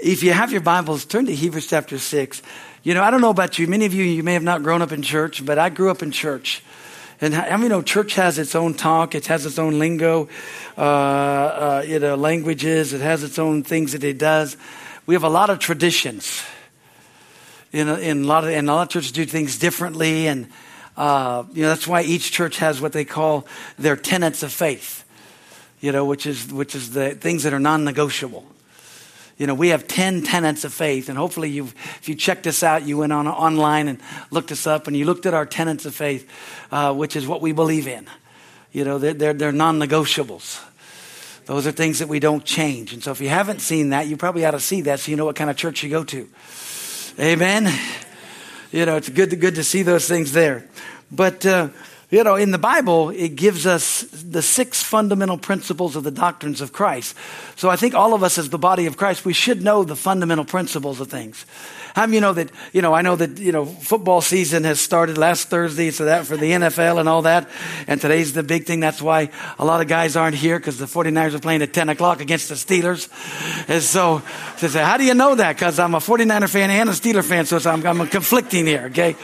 If you have your Bibles, turn to Hebrews chapter 6. You know, I don't know about you. Many of you, you may have not grown up in church, but I grew up in church. And how many know church has its own talk? It has its own lingo, uh, uh, you know, languages. It has its own things that it does. We have a lot of traditions. In a, in a lot of, and a lot of churches do things differently. And, uh, you know, that's why each church has what they call their tenets of faith, you know, which is, which is the things that are non-negotiable. You know, we have 10 tenets of faith, and hopefully you've, if you checked us out, you went on online and looked us up, and you looked at our tenets of faith, uh, which is what we believe in. You know, they're, they're, they're non-negotiables. Those are things that we don't change. And so if you haven't seen that, you probably ought to see that so you know what kind of church you go to. Amen. You know, it's good to, good to see those things there. But, uh, you know, in the Bible, it gives us the six fundamental principles of the doctrines of Christ. So I think all of us as the body of Christ, we should know the fundamental principles of things. How you know that, you know, I know that, you know, football season has started last Thursday, so that for the NFL and all that. And today's the big thing. That's why a lot of guys aren't here because the 49ers are playing at 10 o'clock against the Steelers. And so, to say, how do you know that? Because I'm a 49er fan and a Steeler fan, so I'm, I'm conflicting here, okay?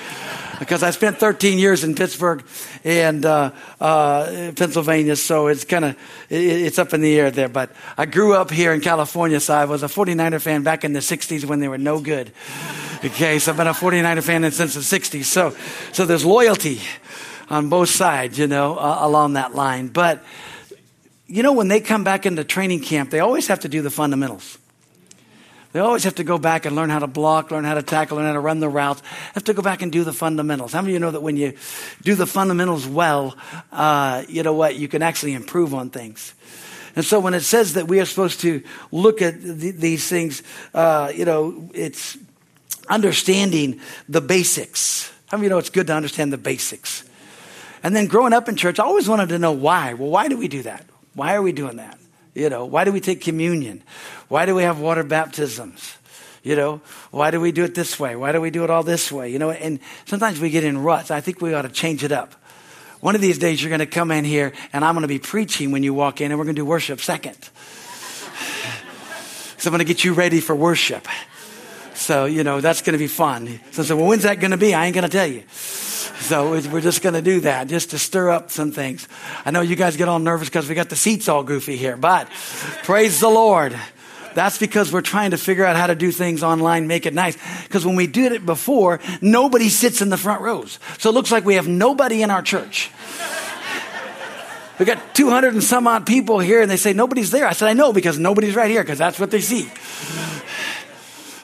Because I spent 13 years in Pittsburgh and uh, uh, Pennsylvania, so it's kind of it, it's up in the air there. But I grew up here in California, so I was a 49er fan back in the 60s when they were no good. Okay, so I've been a 49er fan since the 60s. So, so there's loyalty on both sides, you know, uh, along that line. But you know, when they come back into training camp, they always have to do the fundamentals. They always have to go back and learn how to block, learn how to tackle, learn how to run the routes. Have to go back and do the fundamentals. How many of you know that when you do the fundamentals well, uh, you know what, you can actually improve on things. And so when it says that we are supposed to look at th- these things, uh, you know, it's understanding the basics. How many of you know it's good to understand the basics? And then growing up in church, I always wanted to know why. Well, why do we do that? Why are we doing that? You know, why do we take communion? Why do we have water baptisms? You know, why do we do it this way? Why do we do it all this way? You know, and sometimes we get in ruts. I think we ought to change it up. One of these days, you're going to come in here, and I'm going to be preaching when you walk in, and we're going to do worship second. so I'm going to get you ready for worship. So, you know, that's going to be fun. So, so well, when's that going to be? I ain't going to tell you. So we're just going to do that just to stir up some things. I know you guys get all nervous because we got the seats all goofy here, but praise the Lord. That's because we're trying to figure out how to do things online, make it nice. Because when we did it before, nobody sits in the front rows. So it looks like we have nobody in our church. We got 200 and some odd people here, and they say nobody's there. I said, I know because nobody's right here because that's what they see.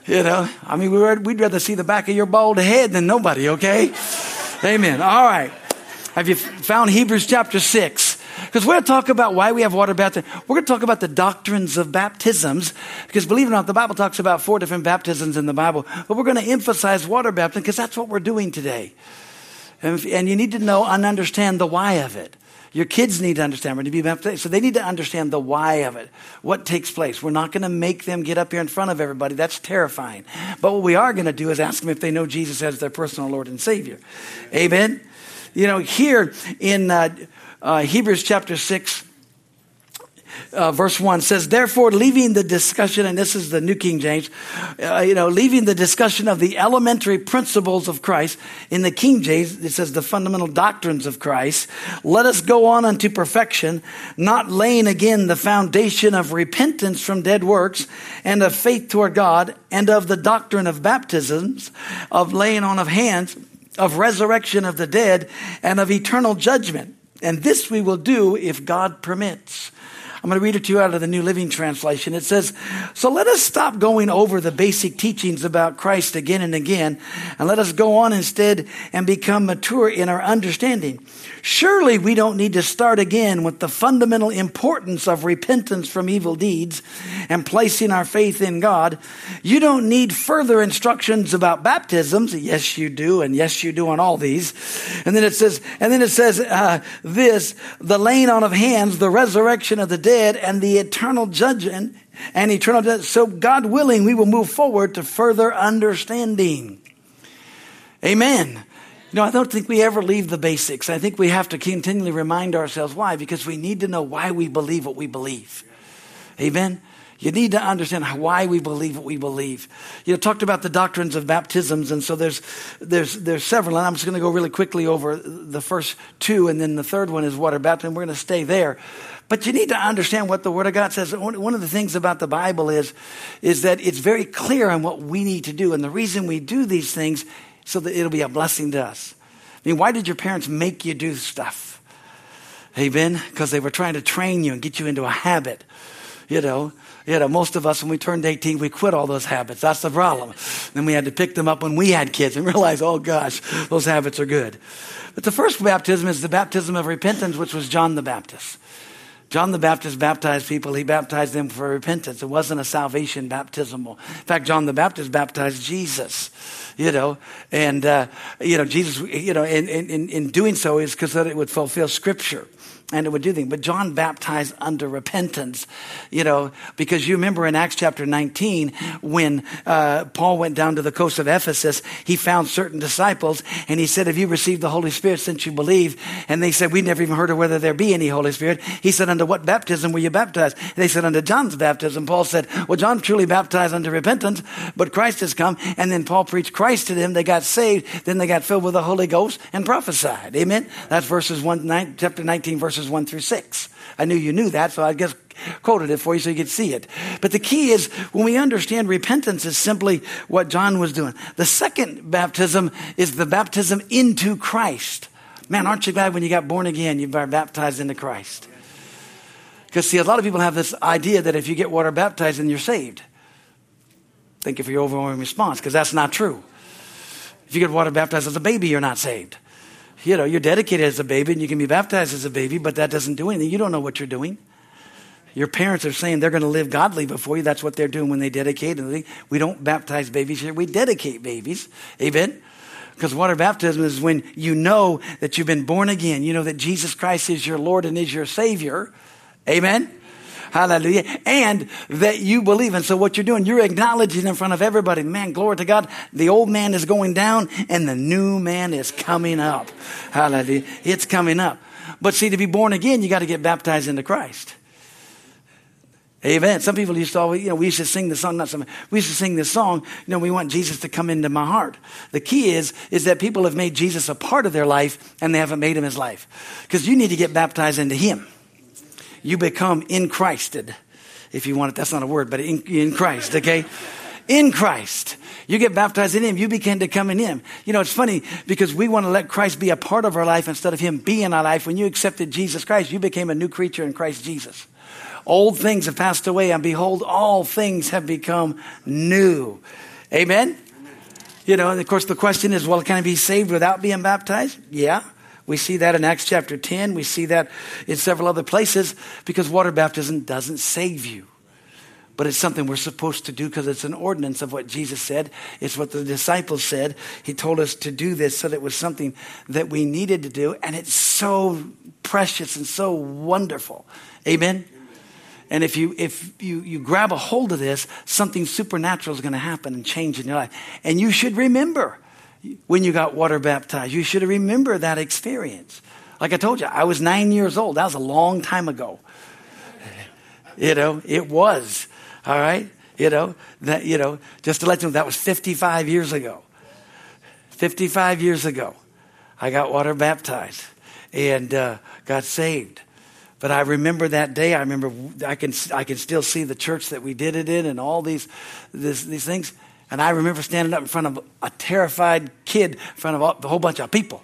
You know, I mean, we'd rather see the back of your bald head than nobody, okay? Amen. All right. Have you found Hebrews chapter 6? Because we're going to talk about why we have water baptism. We're going to talk about the doctrines of baptisms. Because believe it or not, the Bible talks about four different baptisms in the Bible. But we're going to emphasize water baptism because that's what we're doing today. And, and you need to know and understand the why of it. Your kids need to understand we're to be baptized. So they need to understand the why of it, what takes place. We're not going to make them get up here in front of everybody. That's terrifying. But what we are going to do is ask them if they know Jesus as their personal Lord and Savior. Amen. You know, here in uh, uh, Hebrews chapter 6, uh, verse 1 says, Therefore, leaving the discussion, and this is the New King James, uh, you know, leaving the discussion of the elementary principles of Christ, in the King James, it says the fundamental doctrines of Christ, let us go on unto perfection, not laying again the foundation of repentance from dead works and of faith toward God and of the doctrine of baptisms, of laying on of hands, of resurrection of the dead, and of eternal judgment. And this we will do if God permits. I'm going to read it to you out of the New Living Translation. It says, So let us stop going over the basic teachings about Christ again and again, and let us go on instead and become mature in our understanding. Surely we don't need to start again with the fundamental importance of repentance from evil deeds and placing our faith in God. You don't need further instructions about baptisms. Yes, you do, and yes, you do on all these. And then it says, and then it says uh, this: the laying on of hands, the resurrection of the dead dead and the eternal judgment and eternal judgment. So God willing, we will move forward to further understanding. Amen. No, I don't think we ever leave the basics. I think we have to continually remind ourselves why, because we need to know why we believe what we believe. Amen. You need to understand why we believe what we believe. You know, talked about the doctrines of baptisms, and so there's there's there's several, and I'm just going to go really quickly over the first two, and then the third one is water baptism. We're going to stay there. But you need to understand what the Word of God says. One of the things about the Bible is, is that it's very clear on what we need to do. And the reason we do these things so that it'll be a blessing to us. I mean, why did your parents make you do stuff? Amen? Because they were trying to train you and get you into a habit. You know, you know, most of us, when we turned 18, we quit all those habits. That's the problem. Then we had to pick them up when we had kids and realize, oh gosh, those habits are good. But the first baptism is the baptism of repentance, which was John the Baptist. John the Baptist baptized people. He baptized them for repentance. It wasn't a salvation baptismal. In fact, John the Baptist baptized Jesus, you know, and, uh, you know, Jesus, you know, in, in, in doing so is because that it would fulfill scripture and it would do things. But John baptized under repentance, you know, because you remember in Acts chapter 19 when uh, Paul went down to the coast of Ephesus, he found certain disciples and he said, Have you received the Holy Spirit since you believe? And they said, We never even heard of whether there be any Holy Spirit. He said, Under what baptism were you baptized? They said, Under John's baptism. Paul said, Well, John truly baptized under repentance, but Christ has come. And then Paul preached Christ to them. They got saved. Then they got filled with the Holy Ghost and prophesied. Amen. That's verses 1, 9, chapter 19, verses verses 1 through 6. I knew you knew that, so I just quoted it for you so you could see it. But the key is when we understand repentance is simply what John was doing. The second baptism is the baptism into Christ. Man, aren't you glad when you got born again, you were baptized into Christ? Because, see, a lot of people have this idea that if you get water baptized, then you're saved. Thank you for your overwhelming response, because that's not true. If you get water baptized as a baby, you're not saved you know, you're dedicated as a baby and you can be baptized as a baby, but that doesn't do anything. You don't know what you're doing. Your parents are saying they're going to live godly before you. That's what they're doing when they dedicate. We don't baptize babies here. We dedicate babies. Amen. Because water baptism is when you know that you've been born again. You know that Jesus Christ is your Lord and is your Savior. Amen. Hallelujah. And that you believe. And so what you're doing, you're acknowledging in front of everybody, man, glory to God. The old man is going down and the new man is coming up. Hallelujah. It's coming up. But see, to be born again, you got to get baptized into Christ. Amen. Some people used to always, you know, we used to sing the song, not some, we used to sing this song, you know, we want Jesus to come into my heart. The key is, is that people have made Jesus a part of their life and they haven't made him his life. Because you need to get baptized into him you become in Christed. If you want it, that's not a word, but in, in Christ, okay? in Christ. You get baptized in Him, you begin to come in Him. You know, it's funny because we want to let Christ be a part of our life instead of Him being our life. When you accepted Jesus Christ, you became a new creature in Christ Jesus. Old things have passed away, and behold, all things have become new. Amen? You know, and of course, the question is well, can I be saved without being baptized? Yeah. We see that in Acts chapter 10. We see that in several other places because water baptism doesn't save you. But it's something we're supposed to do because it's an ordinance of what Jesus said. It's what the disciples said. He told us to do this so that it was something that we needed to do. And it's so precious and so wonderful. Amen? And if you if you, you grab a hold of this, something supernatural is going to happen and change in your life. And you should remember when you got water baptized. You should remember that experience. Like I told you, I was nine years old. That was a long time ago. You know, it was. All right? You know, that, you know, just to let you know, that was 55 years ago. 55 years ago, I got water baptized and uh, got saved. But I remember that day. I remember I can I can still see the church that we did it in and all these this, these things. And I remember standing up in front of a terrified kid, in front of a whole bunch of people.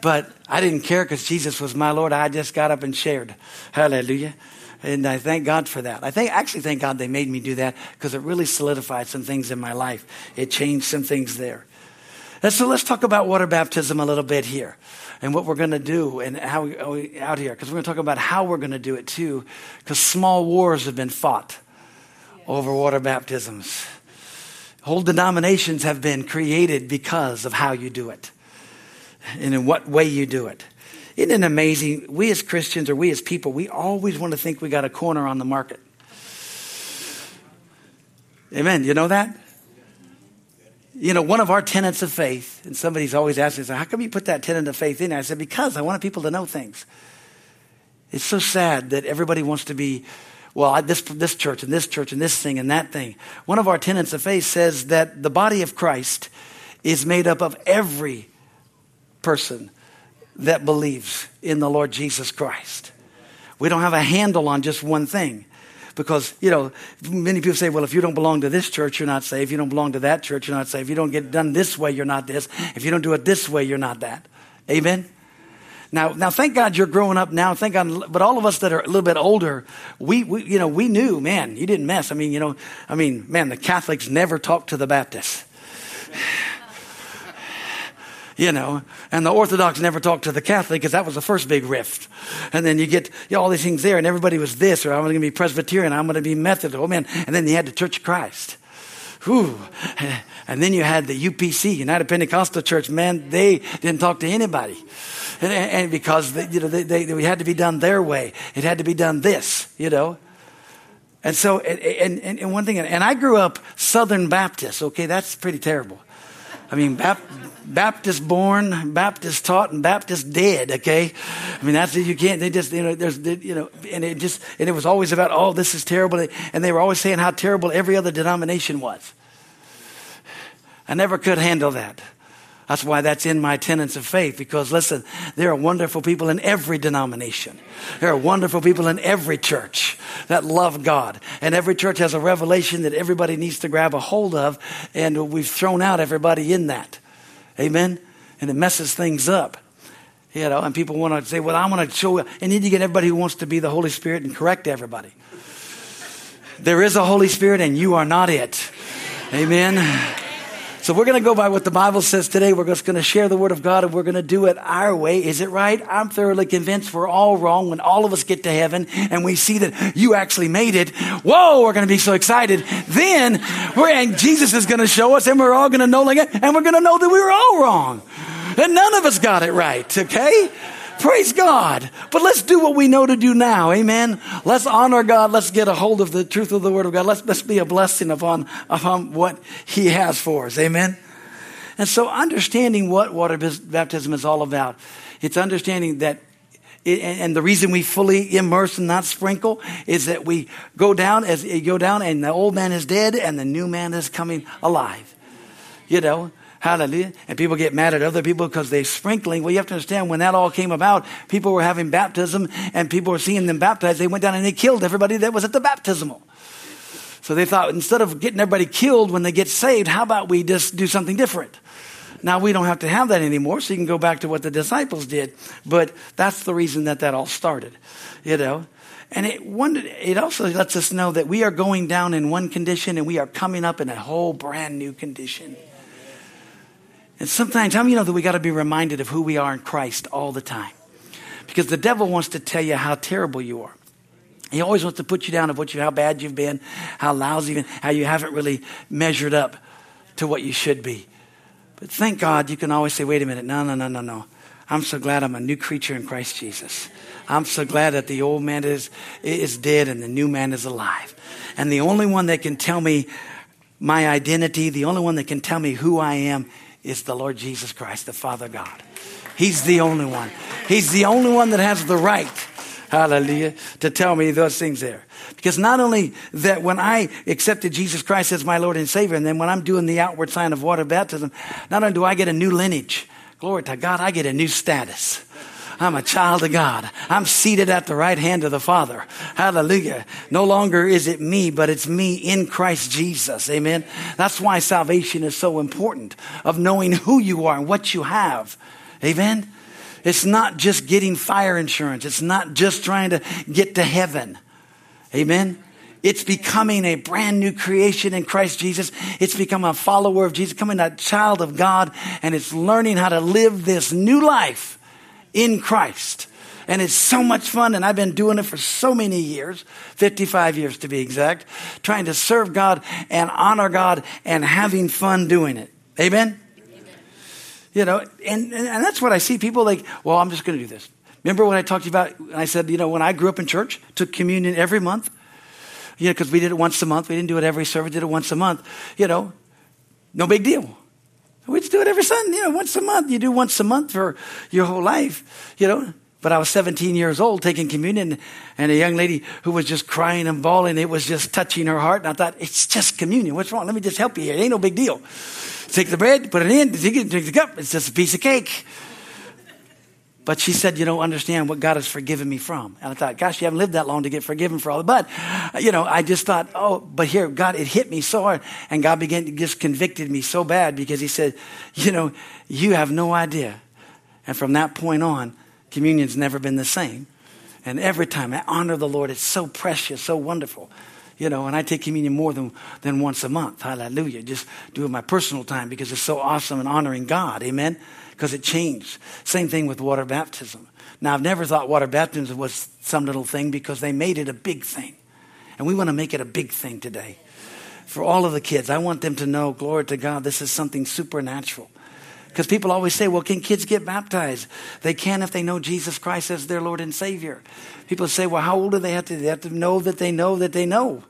But I didn't care because Jesus was my Lord. I just got up and shared. Hallelujah. And I thank God for that. I think, actually thank God they made me do that because it really solidified some things in my life. It changed some things there. And so let's talk about water baptism a little bit here and what we're going to do and how we, out here because we're going to talk about how we're going to do it too because small wars have been fought over water baptisms. Whole denominations have been created because of how you do it and in what way you do it. Isn't it amazing? We as Christians or we as people, we always want to think we got a corner on the market. Amen. You know that? You know, one of our tenets of faith, and somebody's always asking, how come you put that tenet of faith in? I said, because I wanted people to know things. It's so sad that everybody wants to be well, I, this, this church and this church and this thing and that thing. One of our tenets of faith says that the body of Christ is made up of every person that believes in the Lord Jesus Christ. We don't have a handle on just one thing. Because, you know, many people say, well, if you don't belong to this church, you're not saved. If you don't belong to that church, you're not saved. If you don't get done this way, you're not this. If you don't do it this way, you're not that. Amen? Now, now, thank God you're growing up now. Thank God, but all of us that are a little bit older, we, we, you know, we knew, man, you didn't mess. I mean, you know, I mean, man, the Catholics never talked to the Baptists you know, and the Orthodox never talked to the Catholic because that was the first big rift. And then you get you know, all these things there, and everybody was this, or I'm going to be Presbyterian, I'm going to be Methodist, oh man. And then you had the Church of Christ. Whew. And then you had the UPC, United Pentecostal Church. Man, they didn't talk to anybody. And, and because they, you know, they, they, they, had to be done their way. It had to be done this, you know. And so, and, and, and one thing, and I grew up Southern Baptist, okay, that's pretty terrible. I mean, Baptist born, Baptist taught, and Baptist dead. Okay, I mean that's you can't. They just you know there's you know, and it just and it was always about oh this is terrible, and they were always saying how terrible every other denomination was. I never could handle that. That's why that's in my tenets of faith, because listen, there are wonderful people in every denomination. There are wonderful people in every church that love God. And every church has a revelation that everybody needs to grab a hold of, and we've thrown out everybody in that. Amen? And it messes things up. You know, and people want to say, well, I want to show, and then you get everybody who wants to be the Holy Spirit and correct everybody. There is a Holy Spirit, and you are not it. Amen. So we're going to go by what the Bible says today. We're just going to share the Word of God and we're going to do it our way. Is it right? I'm thoroughly convinced we're all wrong when all of us get to heaven and we see that you actually made it. Whoa, we're going to be so excited. Then we're, and Jesus is going to show us and we're all going to know like it and we're going to know that we were all wrong. And none of us got it right, okay? Praise God. But let's do what we know to do now. Amen. Let's honor God. Let's get a hold of the truth of the Word of God. Let's, let's be a blessing upon, upon what He has for us. Amen. And so understanding what water baptism is all about, it's understanding that it, and the reason we fully immerse and not sprinkle is that we go down as you go down and the old man is dead and the new man is coming alive. You know, Hallelujah. And people get mad at other people because they're sprinkling. Well, you have to understand when that all came about, people were having baptism and people were seeing them baptized. They went down and they killed everybody that was at the baptismal. So they thought instead of getting everybody killed when they get saved, how about we just do something different? Now we don't have to have that anymore, so you can go back to what the disciples did. But that's the reason that that all started, you know. And it, one, it also lets us know that we are going down in one condition and we are coming up in a whole brand new condition. And sometimes, how many you know that we got to be reminded of who we are in Christ all the time? Because the devil wants to tell you how terrible you are. He always wants to put you down of what you, how bad you've been, how lousy, how you haven't really measured up to what you should be. But thank God you can always say, wait a minute, no, no, no, no, no. I'm so glad I'm a new creature in Christ Jesus. I'm so glad that the old man is, is dead and the new man is alive. And the only one that can tell me my identity, the only one that can tell me who I am is the Lord Jesus Christ, the Father God. He's the only one. He's the only one that has the right, hallelujah, to tell me those things there. Because not only that when I accepted Jesus Christ as my Lord and Savior, and then when I'm doing the outward sign of water baptism, not only do I get a new lineage, glory to God, I get a new status. I'm a child of God. I'm seated at the right hand of the Father. Hallelujah. No longer is it me, but it's me in Christ Jesus. Amen. That's why salvation is so important of knowing who you are and what you have. Amen. It's not just getting fire insurance. It's not just trying to get to heaven. Amen. It's becoming a brand new creation in Christ Jesus. It's become a follower of Jesus, becoming a child of God, and it's learning how to live this new life in Christ. And it's so much fun, and I've been doing it for so many years 55 years to be exact trying to serve God and honor God and having fun doing it. Amen? Amen. You know, and, and that's what I see people like, well, I'm just going to do this. Remember when I talked to you about, I said, you know, when I grew up in church, took communion every month, you know, because we did it once a month. We didn't do it every service, did it once a month. You know, no big deal. We just do it every Sunday, you know, once a month. You do once a month for your whole life, you know. But I was 17 years old taking communion, and a young lady who was just crying and bawling, it was just touching her heart. And I thought, it's just communion. What's wrong? Let me just help you here. It ain't no big deal. Take the bread, put it in, drink the cup. It's just a piece of cake. But she said, You don't understand what God has forgiven me from. And I thought, Gosh, you haven't lived that long to get forgiven for all. But, uh, you know, I just thought, Oh, but here, God, it hit me so hard. And God began to just convicted me so bad because He said, You know, you have no idea. And from that point on, communion's never been the same. And every time I honor the Lord, it's so precious, so wonderful. You know, and I take communion more than, than once a month. Hallelujah. Just do it my personal time because it's so awesome and honoring God. Amen because it changed. Same thing with water baptism. Now, I've never thought water baptism was some little thing because they made it a big thing. And we want to make it a big thing today. For all of the kids, I want them to know, glory to God, this is something supernatural. Because people always say, well, can kids get baptized? They can if they know Jesus Christ as their Lord and Savior. People say, well, how old do they have to? They have to know that they know that they know.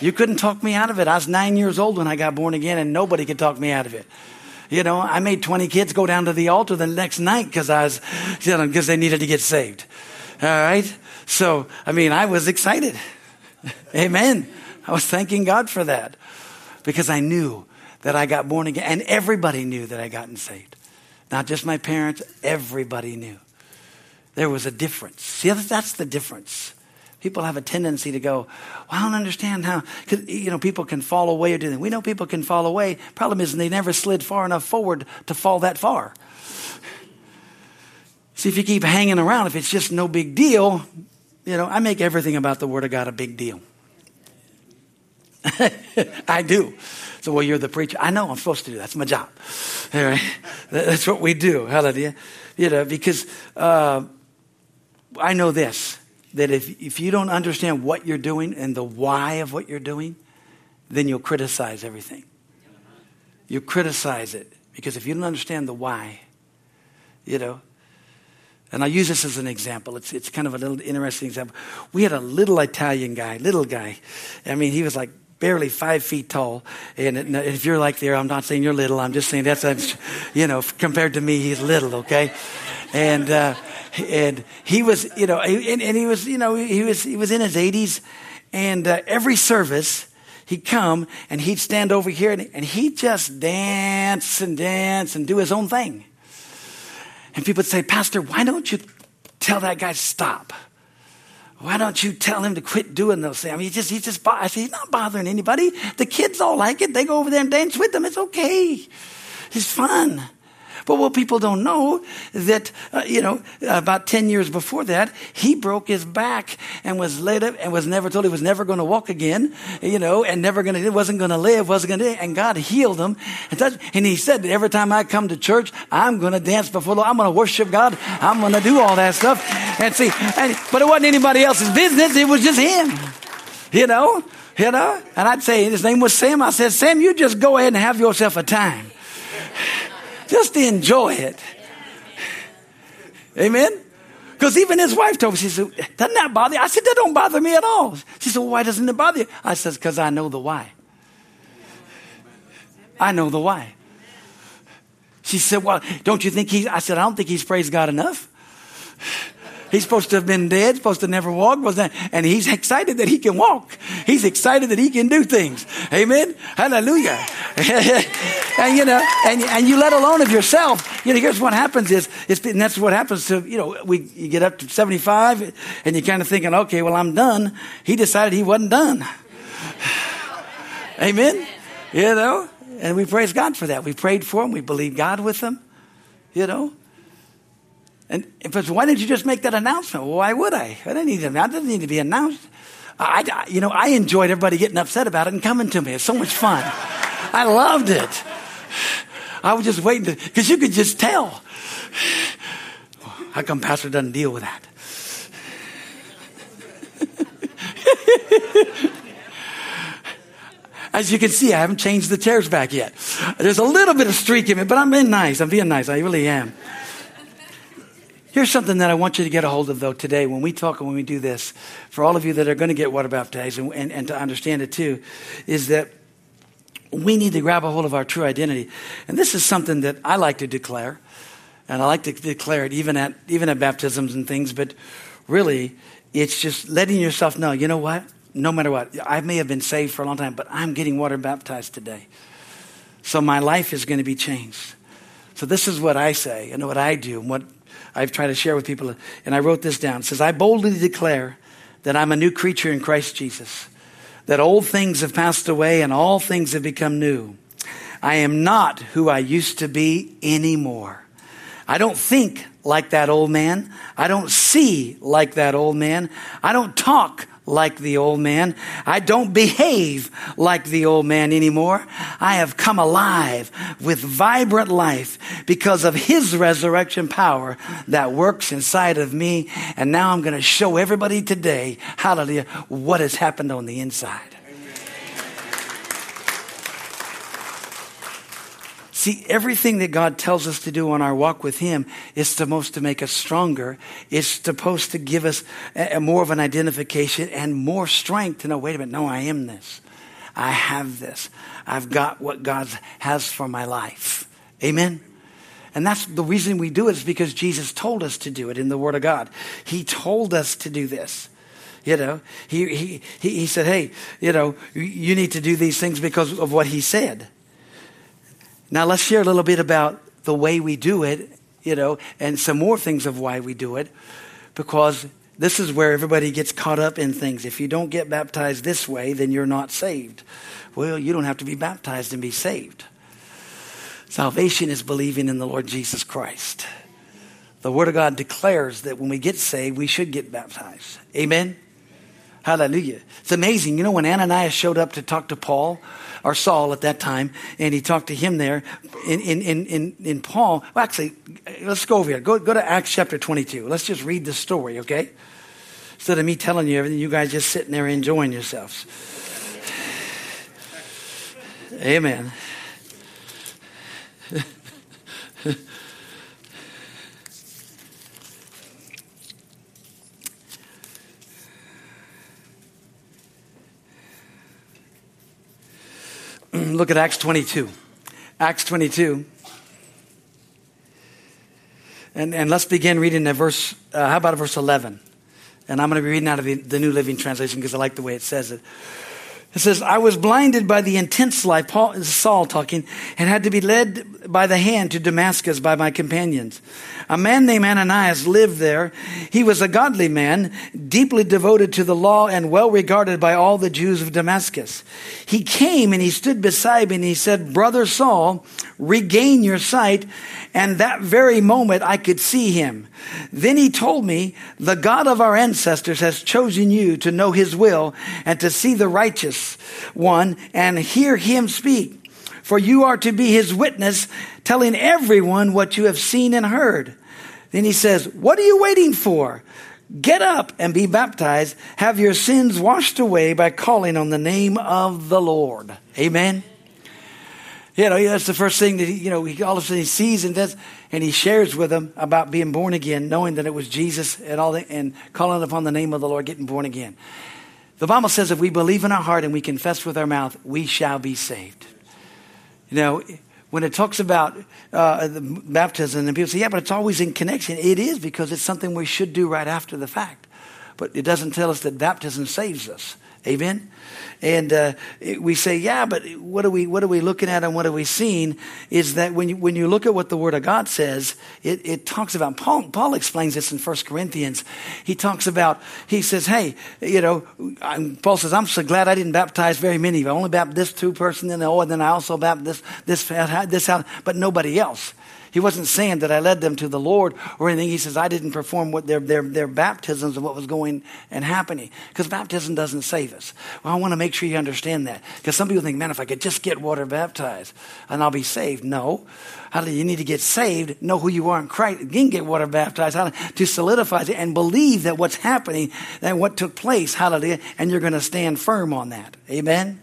You couldn't talk me out of it. I was nine years old when I got born again, and nobody could talk me out of it. You know, I made 20 kids go down to the altar the next night because I was, you know, because they needed to get saved. All right. So, I mean, I was excited. Amen. I was thanking God for that because I knew that I got born again and everybody knew that I gotten saved. Not just my parents, everybody knew. There was a difference. See, that's the difference. People have a tendency to go, well, I don't understand how, you know, people can fall away or do that. We know people can fall away. Problem is they never slid far enough forward to fall that far. See, if you keep hanging around, if it's just no big deal, you know, I make everything about the Word of God a big deal. I do. So, well, you're the preacher. I know I'm supposed to do. That's my job. All right? That's what we do. Hallelujah. You know, because uh, I know this that if, if you don't understand what you're doing and the why of what you're doing, then you'll criticize everything. You criticize it because if you don't understand the why, you know, and I use this as an example. It's, it's kind of a little interesting example. We had a little Italian guy, little guy. I mean, he was like barely five feet tall. And if you're like there, I'm not saying you're little. I'm just saying that's, you know, compared to me, he's little, okay? And, uh, and he was, you know, and, and, he was, you know, he was, he was in his 80s, and uh, every service he'd come and he'd stand over here and, and he'd just dance and dance and do his own thing. And people would say, Pastor, why don't you tell that guy to stop? Why don't you tell him to quit doing those things? I mean, he just, he just, I said, he's not bothering anybody. The kids all like it. They go over there and dance with them. It's okay. It's fun. But what people don't know that, uh, you know, about 10 years before that, he broke his back and was laid up and was never told he was never going to walk again, you know, and never going to, wasn't going to live, wasn't going to, and God healed him. And, touched, and he said that every time I come to church, I'm going to dance before the Lord. I'm going to worship God. I'm going to do all that stuff. And see, and, but it wasn't anybody else's business. It was just him, you know, you know. And I'd say his name was Sam. I said, Sam, you just go ahead and have yourself a time. Just enjoy it. Amen? Because even his wife told me, she said, doesn't that bother you? I said, that don't bother me at all. She said, well, why doesn't it bother you? I said, because I know the why. I know the why. She said, well, don't you think he, I said, I don't think he's praised God enough. He's supposed to have been dead, supposed to never walk, wasn't and he's excited that he can walk. He's excited that he can do things. Amen. Hallelujah. and you know, and, and you let alone of yourself. You know, here's what happens is, and that's what happens to you know, we you get up to 75, and you're kind of thinking, okay, well, I'm done. He decided he wasn't done. Amen. You know, and we praise God for that. We prayed for him. We believed God with him. You know, and but why didn't you just make that announcement? Why would I? I didn't need to, that didn't need to be announced. I, you know, I enjoyed everybody getting upset about it and coming to me. It's so much fun. I loved it. I was just waiting to, because you could just tell. How come Pastor doesn't deal with that? As you can see, I haven't changed the chairs back yet. There's a little bit of streak in it, but I'm being nice. I'm being nice. I really am. Here's something that I want you to get a hold of, though, today when we talk and when we do this, for all of you that are going to get water baptized and, and, and to understand it too, is that we need to grab a hold of our true identity. And this is something that I like to declare. And I like to declare it even at, even at baptisms and things, but really, it's just letting yourself know, you know what? No matter what, I may have been saved for a long time, but I'm getting water baptized today. So my life is going to be changed. So this is what I say and what I do and what I've tried to share with people. And I wrote this down. It says, I boldly declare that I'm a new creature in Christ Jesus, that old things have passed away and all things have become new. I am not who I used to be anymore. I don't think like that old man. I don't see like that old man. I don't talk like the old man. I don't behave like the old man anymore. I have come alive with vibrant life because of his resurrection power that works inside of me. And now I'm going to show everybody today, hallelujah, what has happened on the inside. See, everything that God tells us to do on our walk with Him is supposed to make us stronger. It's supposed to give us a, a more of an identification and more strength to know, wait a minute, no, I am this. I have this. I've got what God has for my life. Amen? And that's the reason we do it is because Jesus told us to do it in the Word of God. He told us to do this. You know, he, he, he said, hey, you know, you need to do these things because of what he said. Now let's share a little bit about the way we do it, you know, and some more things of why we do it, because this is where everybody gets caught up in things. If you don't get baptized this way, then you're not saved. Well, you don't have to be baptized and be saved. Salvation is believing in the Lord Jesus Christ. The Word of God declares that when we get saved, we should get baptized. Amen? Hallelujah. It's amazing. You know, when Ananias showed up to talk to Paul, or Saul at that time, and he talked to him there in, in, in, in, Paul. Well, actually, let's go over here. Go, go to Acts chapter 22. Let's just read the story, okay? Instead of me telling you everything, you guys just sitting there enjoying yourselves. Amen. Look at Acts 22. Acts 22. And, and let's begin reading at verse, uh, how about verse 11? And I'm going to be reading out of the, the New Living Translation because I like the way it says it. It says, I was blinded by the intense life, Paul, Saul talking, and had to be led by the hand to Damascus by my companions. A man named Ananias lived there. He was a godly man, deeply devoted to the law and well regarded by all the Jews of Damascus. He came and he stood beside me and he said, Brother Saul, regain your sight. And that very moment I could see him. Then he told me, the God of our ancestors has chosen you to know his will and to see the righteous one and hear him speak. For you are to be his witness, telling everyone what you have seen and heard. Then he says, What are you waiting for? Get up and be baptized. Have your sins washed away by calling on the name of the Lord. Amen. You know, that's the first thing that he, you know, he, all of a sudden he sees and does, and he shares with them about being born again, knowing that it was Jesus and all and calling upon the name of the Lord, getting born again. The Bible says if we believe in our heart and we confess with our mouth, we shall be saved. You know, when it talks about uh, baptism, and people say, yeah, but it's always in connection. It is because it's something we should do right after the fact. But it doesn't tell us that baptism saves us. Amen? And uh, we say, yeah, but what are we what are we looking at and what are we seeing? Is that when you, when you look at what the Word of God says, it, it talks about Paul. Paul explains this in 1 Corinthians. He talks about he says, hey, you know, I'm, Paul says, I'm so glad I didn't baptize very many. I only baptized this two person, and oh, and then I also baptized this this this but nobody else. He wasn't saying that I led them to the Lord or anything. He says I didn't perform what their, their, their baptisms and what was going and happening. Because baptism doesn't save us. Well, I want to make sure you understand that. Because some people think, man, if I could just get water baptized and I'll be saved. No. How do you need to get saved? Know who you are in Christ. Again, get water baptized how to solidify it and believe that what's happening and what took place. Hallelujah. And you're going to stand firm on that. Amen.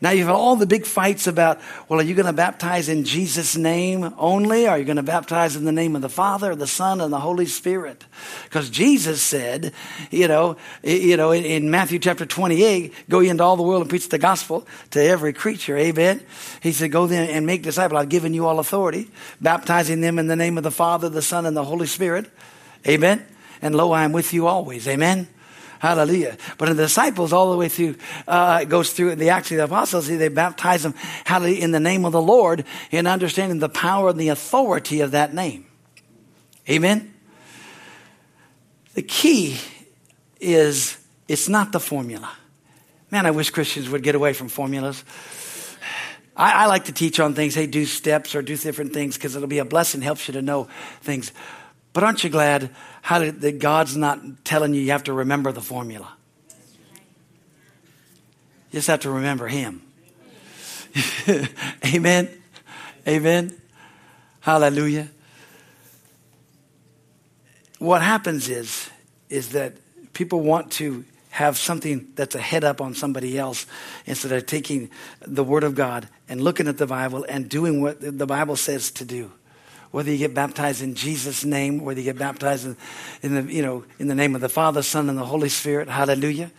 Now you have had all the big fights about, well, are you going to baptize in Jesus' name only? Are you going to baptize in the name of the Father, the Son, and the Holy Spirit? Because Jesus said, you know, you know, in Matthew chapter 28, go ye into all the world and preach the gospel to every creature. Amen. He said, go then and make disciples. I've given you all authority, baptizing them in the name of the Father, the Son, and the Holy Spirit. Amen. And lo, I am with you always. Amen. Hallelujah. But in the disciples, all the way through, uh, it goes through in the Acts of the Apostles, they baptize them, hallelujah, in the name of the Lord, in understanding the power and the authority of that name. Amen? The key is it's not the formula. Man, I wish Christians would get away from formulas. I, I like to teach on things. Hey, do steps or do different things because it'll be a blessing, helps you to know things. But aren't you glad how did, that God's not telling you you have to remember the formula? You just have to remember Him. Amen. Amen. Hallelujah. What happens is, is that people want to have something that's a head up on somebody else instead of taking the Word of God and looking at the Bible and doing what the Bible says to do whether you get baptized in Jesus' name, whether you get baptized in, in, the, you know, in the name of the Father, Son, and the Holy Spirit. Hallelujah.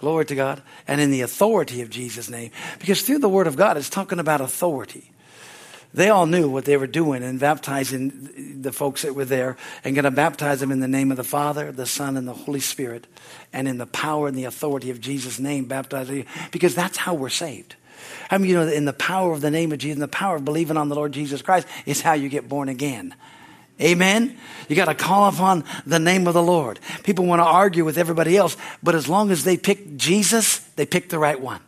Glory to God. And in the authority of Jesus' name. Because through the Word of God, it's talking about authority. They all knew what they were doing and baptizing the folks that were there and going to baptize them in the name of the Father, the Son, and the Holy Spirit, and in the power and the authority of Jesus' name, baptize because that's how we're saved. I mean, you know, in the power of the name of Jesus, in the power of believing on the Lord Jesus Christ is how you get born again. Amen. You got to call upon the name of the Lord. People want to argue with everybody else, but as long as they pick Jesus, they pick the right one.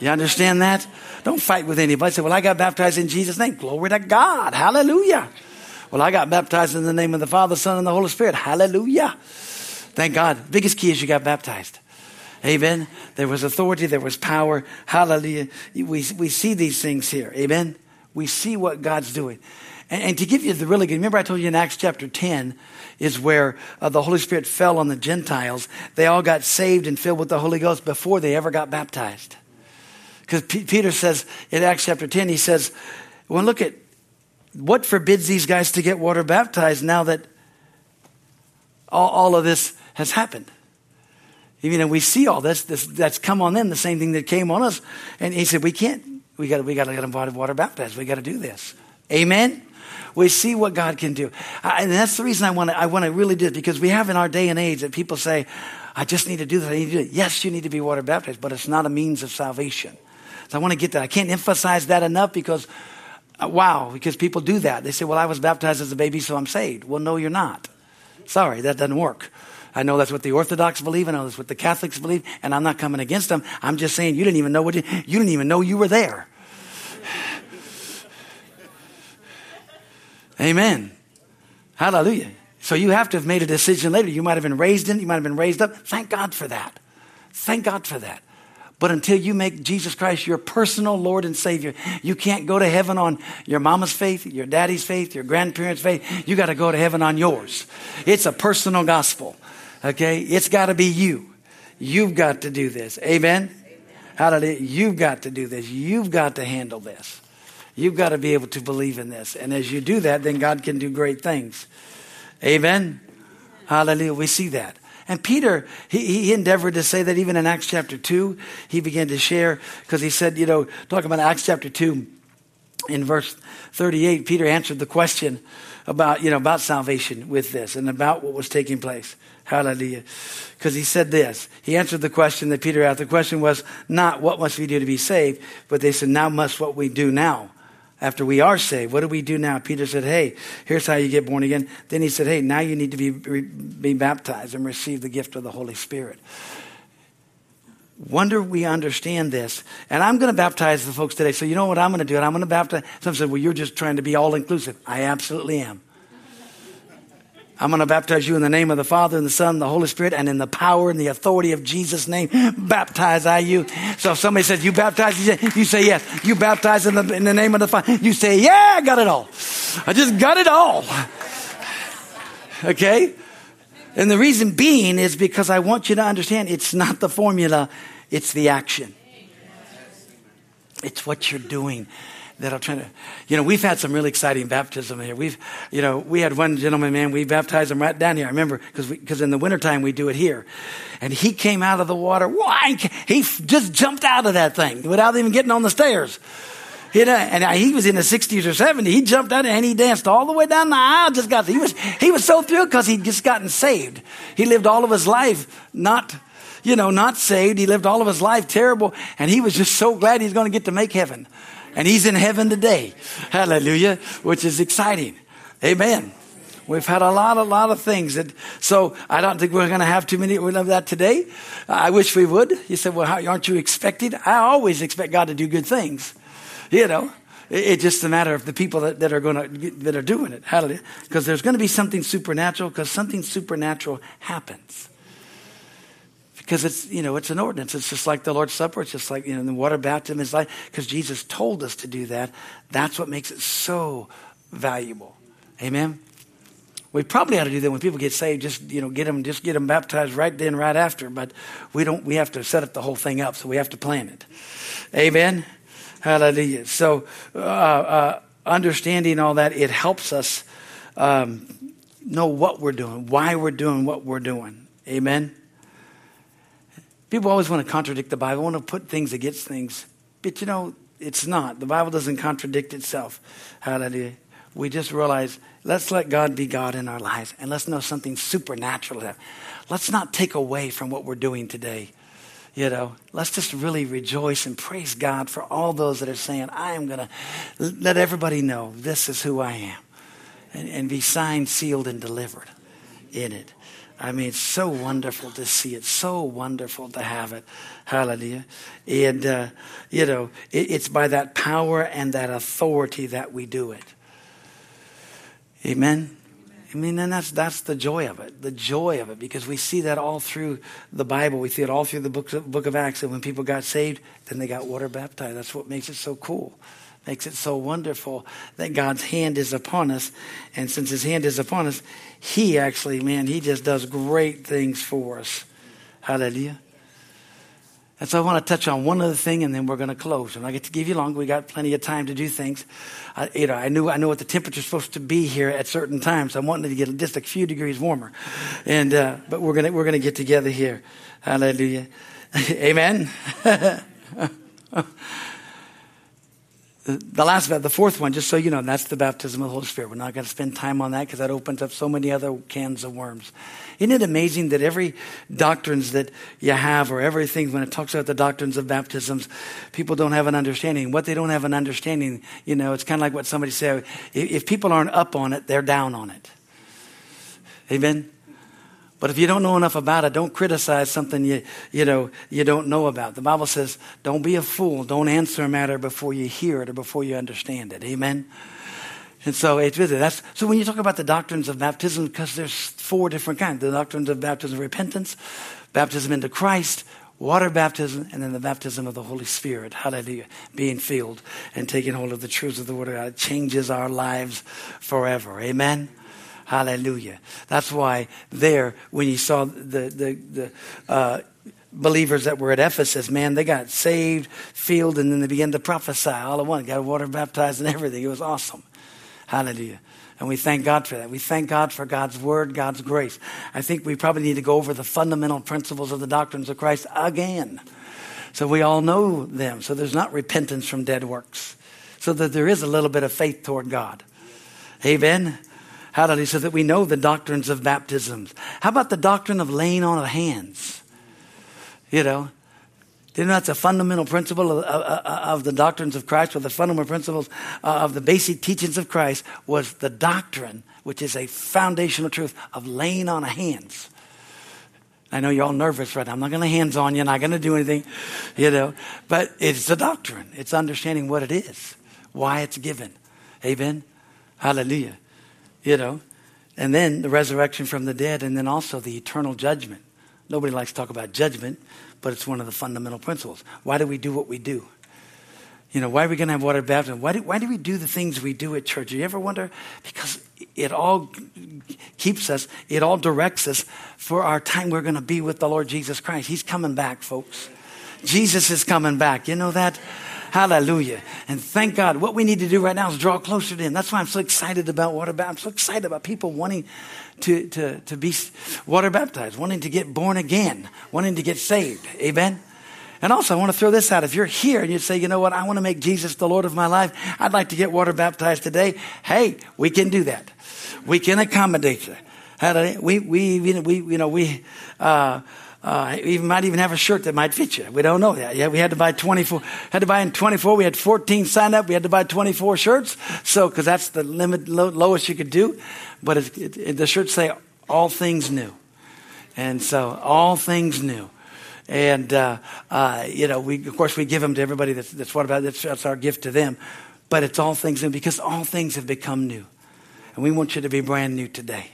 You understand that? Don't fight with anybody. Say, well, I got baptized in Jesus' name. Glory to God. Hallelujah. Well, I got baptized in the name of the Father, Son, and the Holy Spirit. Hallelujah. Thank God. Biggest key is you got baptized. Amen. There was authority, there was power. Hallelujah. We, we see these things here. Amen. We see what God's doing. And, and to give you the really good, remember I told you in Acts chapter 10 is where uh, the Holy Spirit fell on the Gentiles. They all got saved and filled with the Holy Ghost before they ever got baptized. Because P- Peter says in Acts chapter 10, he says, well, look at what forbids these guys to get water baptized now that all, all of this has happened. You know, we see all this, this that's come on them, the same thing that came on us. And he said, we can't, we got we got to get them water baptized. We got to do this. Amen. We see what God can do. I, and that's the reason I want to, I want to really do it because we have in our day and age that people say, I just need to do this. I need to do it. Yes, you need to be water baptized, but it's not a means of salvation. So I want to get that. I can't emphasize that enough because, uh, wow, because people do that. They say, well, I was baptized as a baby, so I'm saved. Well, no, you're not. Sorry, that doesn't work. I know that's what the Orthodox believe. And I know that's what the Catholics believe. And I'm not coming against them. I'm just saying you didn't even know what you, you didn't even know you were there. Amen. Hallelujah. So you have to have made a decision later. You might have been raised in, you might have been raised up. Thank God for that. Thank God for that. But until you make Jesus Christ your personal Lord and Savior, you can't go to heaven on your mama's faith, your daddy's faith, your grandparents' faith. You got to go to heaven on yours. It's a personal gospel. Okay? It's got to be you. You've got to do this. Amen? Hallelujah. You've got to do this. You've got to handle this. You've got to be able to believe in this. And as you do that, then God can do great things. Amen? Hallelujah. We see that. And Peter, he, he endeavored to say that even in Acts chapter 2, he began to share, because he said, you know, talking about Acts chapter 2, in verse 38, Peter answered the question about, you know, about salvation with this and about what was taking place. Hallelujah. Because he said this. He answered the question that Peter asked. The question was not what must we do to be saved, but they said, now must what we do now after we are saved. What do we do now? Peter said, hey, here's how you get born again. Then he said, hey, now you need to be, be baptized and receive the gift of the Holy Spirit. Wonder we understand this. And I'm going to baptize the folks today. So you know what I'm going to do? And I'm going to baptize. Some said, well, you're just trying to be all inclusive. I absolutely am. I'm going to baptize you in the name of the Father and the Son and the Holy Spirit and in the power and the authority of Jesus' name. Baptize I you. So if somebody says, you baptize, you say yes. You baptize in the, in the name of the Father. You say, yeah, I got it all. I just got it all. Okay? And the reason being is because I want you to understand it's not the formula, it's the action. It's what you're doing that'll try to, you know, we've had some really exciting baptism here. We've, you know, we had one gentleman, man, we baptized him right down here. I remember because because in the wintertime we do it here. And he came out of the water. Why? He just jumped out of that thing without even getting on the stairs. You know, and he was in the 60s or 70s. He jumped out and he danced all the way down the aisle. Just got, he was, he was so thrilled because he'd just gotten saved. He lived all of his life not, you know, not saved. He lived all of his life terrible. And he was just so glad he's going to get to make heaven. And he's in heaven today. Hallelujah. Which is exciting. Amen. We've had a lot, a lot of things that, so I don't think we're going to have too many of that today. I wish we would. You said, well, how, aren't you expected? I always expect God to do good things. You know, it's just a matter of the people that, that are going to, that are doing it. Hallelujah. Because there's going to be something supernatural because something supernatural happens because it's you know it's an ordinance. It's just like the lord's supper. It's just like you know the water baptism is like. Because jesus told us to do that. That's what makes it so valuable. Amen? We probably ought to do that when people get saved. Just you know get them just get them baptized right then right after. But we don't we have to set up the whole thing up so we have to plan it. Amen? Hallelujah. So uh, uh, understanding all that it helps us um, know what we're doing why we're doing what we're doing. Amen People always want to contradict the Bible, want to put things against things. But you know, it's not. The Bible doesn't contradict itself. Hallelujah. We just realize let's let God be God in our lives and let's know something supernatural. Let's not take away from what we're doing today. You know, let's just really rejoice and praise God for all those that are saying, I am going to let everybody know this is who I am and, and be signed, sealed, and delivered in it. I mean, it's so wonderful to see it, so wonderful to have it. Hallelujah. And, uh, you know, it, it's by that power and that authority that we do it. Amen. I mean, and that's that's the joy of it, the joy of it, because we see that all through the Bible. We see it all through the book of, book of Acts. And when people got saved, then they got water baptized. That's what makes it so cool makes it so wonderful that God's hand is upon us. And since his hand is upon us, he actually, man, he just does great things for us. Hallelujah. And so I want to touch on one other thing, and then we're going to close. And I get to give you long. We got plenty of time to do things. I, you know, I knew I know what the temperature's supposed to be here at certain times. I'm wanting to get just a few degrees warmer, and uh, but we're gonna we're gonna get together here. Hallelujah, Amen. the last, the fourth one, just so you know, that's the baptism of the Holy Spirit. We're not going to spend time on that because that opens up so many other cans of worms. Isn't it amazing that every doctrines that you have or everything, when it talks about the doctrines of baptisms, people don't have an understanding. What they don't have an understanding, you know, it's kind of like what somebody said. If people aren't up on it, they're down on it. Amen? But if you don't know enough about it, don't criticize something you, you know, you don't know about. The Bible says, don't be a fool. Don't answer a matter before you hear it or before you understand it. Amen? And so it's that's so when you talk about the doctrines of baptism, because there's four different kinds: the doctrines of baptism of repentance, baptism into Christ, water baptism, and then the baptism of the Holy Spirit. Hallelujah. Being filled and taking hold of the truths of the Word of God. It changes our lives forever. Amen. Hallelujah. That's why there, when you saw the, the, the uh, believers that were at Ephesus, man, they got saved, filled, and then they began to prophesy all at once, got water baptized and everything. It was awesome. Hallelujah. And we thank God for that. We thank God for God's word, God's grace. I think we probably need to go over the fundamental principles of the doctrines of Christ again. So we all know them. So there's not repentance from dead works. So that there is a little bit of faith toward God. Amen. Hallelujah. So that we know the doctrines of baptisms. How about the doctrine of laying on of hands? You know, you know that's a fundamental principle of, of, of, the doctrines of Christ, or the fundamental principles uh, of the basic teachings of Christ was the doctrine, which is a foundational truth of laying on of hands. I know you're all nervous right now. I'm not going to hands on you, not going to do anything, you know, but it's the doctrine. It's understanding what it is, why it's given. Amen. Hallelujah you know, and then the resurrection from the dead, and then also the eternal judgment. Nobody likes to talk about judgment, but it's one of the fundamental principles. Why do we do what we do? You know, why are we going to have water baptism? Why do, why do we do the things we do at church? Do you ever wonder? Because it all keeps us, it all directs us for our time we're going to be with the Lord Jesus Christ. He's coming back, folks. Jesus is coming back. You know that? Hallelujah. And thank God. What we need to do right now is draw closer to Him. That's why I'm so excited about water baptism. I'm so excited about people wanting to, to, to be water baptized, wanting to get born again, wanting to get saved. Amen. And also, I want to throw this out. If you're here and you say, you know what, I want to make Jesus the Lord of my life, I'd like to get water baptized today. Hey, we can do that. We can accommodate you. We, we, we, you know, we, uh, uh, we might even have a shirt that might fit you. We don't know that. Yeah, we had to buy 24, had to buy in 24. We had 14 signed up. We had to buy 24 shirts. So, cause that's the limit, low, lowest you could do. But it, it, it, the shirts say all things new. And so all things new. And, uh, uh, you know, we, of course, we give them to everybody that's, that's what about, that's, that's our gift to them. But it's all things new because all things have become new. And we want you to be brand new today.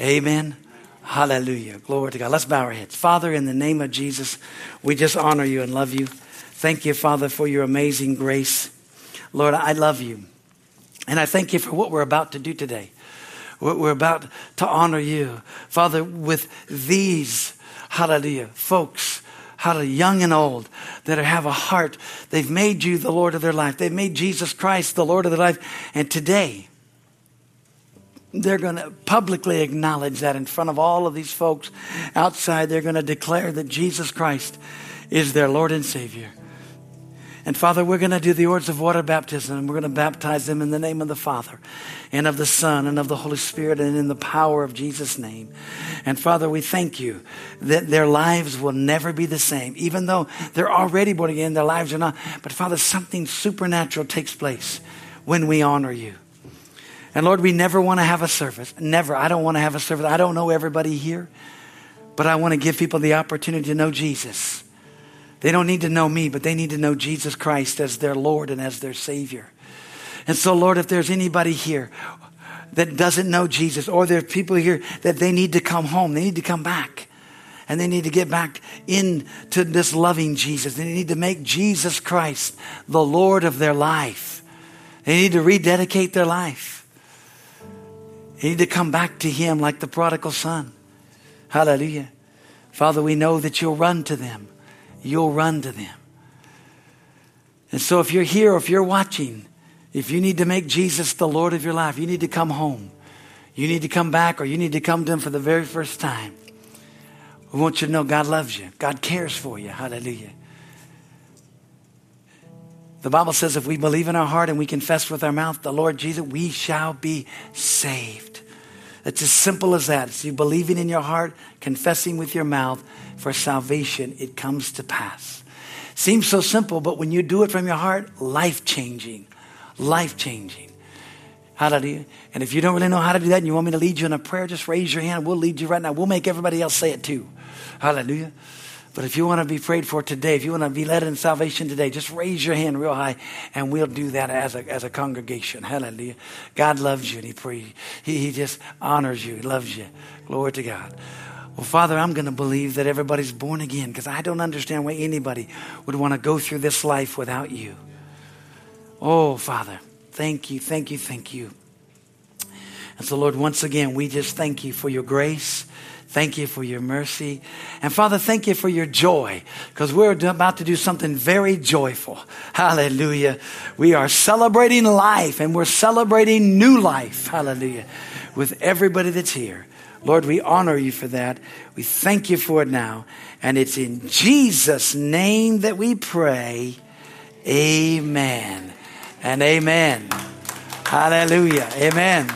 Amen. Hallelujah. Glory to God. Let's bow our heads. Father, in the name of Jesus, we just honor you and love you. Thank you, Father, for your amazing grace. Lord, I love you. And I thank you for what we're about to do today. We're about to honor you. Father, with these, hallelujah, folks, hallelujah, young and old, that have a heart, they've made you the Lord of their life. They've made Jesus Christ the Lord of their life. And today, they're going to publicly acknowledge that in front of all of these folks outside. They're going to declare that Jesus Christ is their Lord and Savior. And Father, we're going to do the words of water baptism, and we're going to baptize them in the name of the Father, and of the Son, and of the Holy Spirit, and in the power of Jesus' name. And Father, we thank you that their lives will never be the same, even though they're already born again, their lives are not. But Father, something supernatural takes place when we honor you. And Lord, we never want to have a service. Never. I don't want to have a service. I don't know everybody here, but I want to give people the opportunity to know Jesus. They don't need to know me, but they need to know Jesus Christ as their Lord and as their Savior. And so, Lord, if there's anybody here that doesn't know Jesus, or there are people here that they need to come home, they need to come back. And they need to get back into this loving Jesus. They need to make Jesus Christ the Lord of their life. They need to rededicate their life. You need to come back to Him like the prodigal son. Hallelujah. Father, we know that you'll run to them. You'll run to them. And so if you're here if you're watching, if you need to make Jesus the Lord of your life, you need to come home. You need to come back or you need to come to Him for the very first time. We want you to know God loves you. God cares for you. Hallelujah. The Bible says if we believe in our heart and we confess with our mouth the Lord Jesus, we shall be saved. It's as simple as that. It's you believing in your heart, confessing with your mouth for salvation, it comes to pass. Seems so simple, but when you do it from your heart, life changing. Life changing. Hallelujah. And if you don't really know how to do that and you want me to lead you in a prayer, just raise your hand. We'll lead you right now. We'll make everybody else say it too. Hallelujah. But if you want to be prayed for today, if you want to be led in salvation today, just raise your hand real high and we'll do that as a, as a congregation. Hallelujah. God loves you and he, pray, he, he just honors you. He loves you. Glory to God. Well, Father, I'm going to believe that everybody's born again because I don't understand why anybody would want to go through this life without you. Oh, Father, thank you, thank you, thank you. And so, Lord, once again, we just thank you for your grace. Thank you for your mercy. And Father, thank you for your joy because we're about to do something very joyful. Hallelujah. We are celebrating life and we're celebrating new life. Hallelujah. With everybody that's here. Lord, we honor you for that. We thank you for it now. And it's in Jesus' name that we pray. Amen and amen. Hallelujah. Amen.